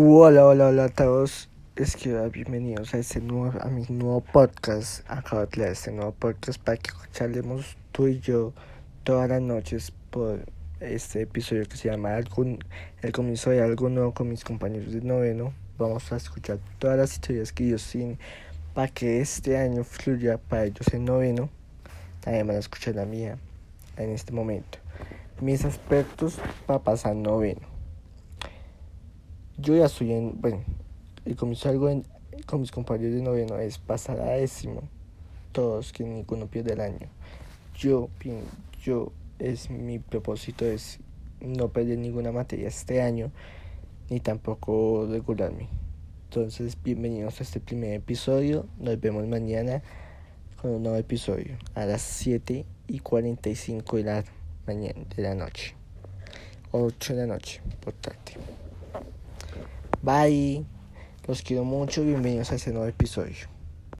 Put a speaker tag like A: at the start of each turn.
A: Hola, hola, hola a todos. Es que ah, bienvenidos a este nuevo, a mi nuevo podcast. Acabo de crear este nuevo podcast para que charlemos tú y yo todas las noches por este episodio que se llama El comienzo de algo nuevo con mis compañeros de noveno. Vamos a escuchar todas las historias que ellos tienen para que este año fluya para ellos en noveno. También van a escuchar la mía en este momento. Mis aspectos para pasar noveno. Yo ya estoy en, bueno, el comienzo en, con mis compañeros de noveno es pasar a décimo. Todos, que ninguno pierde el año. Yo, yo, es mi propósito es no perder ninguna materia este año, ni tampoco regularme. Entonces, bienvenidos a este primer episodio. Nos vemos mañana con un nuevo episodio a las 7 y 45 de la mañana, de la noche. 8 de la noche, por tarde. Bye. Los quiero mucho. Bienvenidos a este nuevo episodio.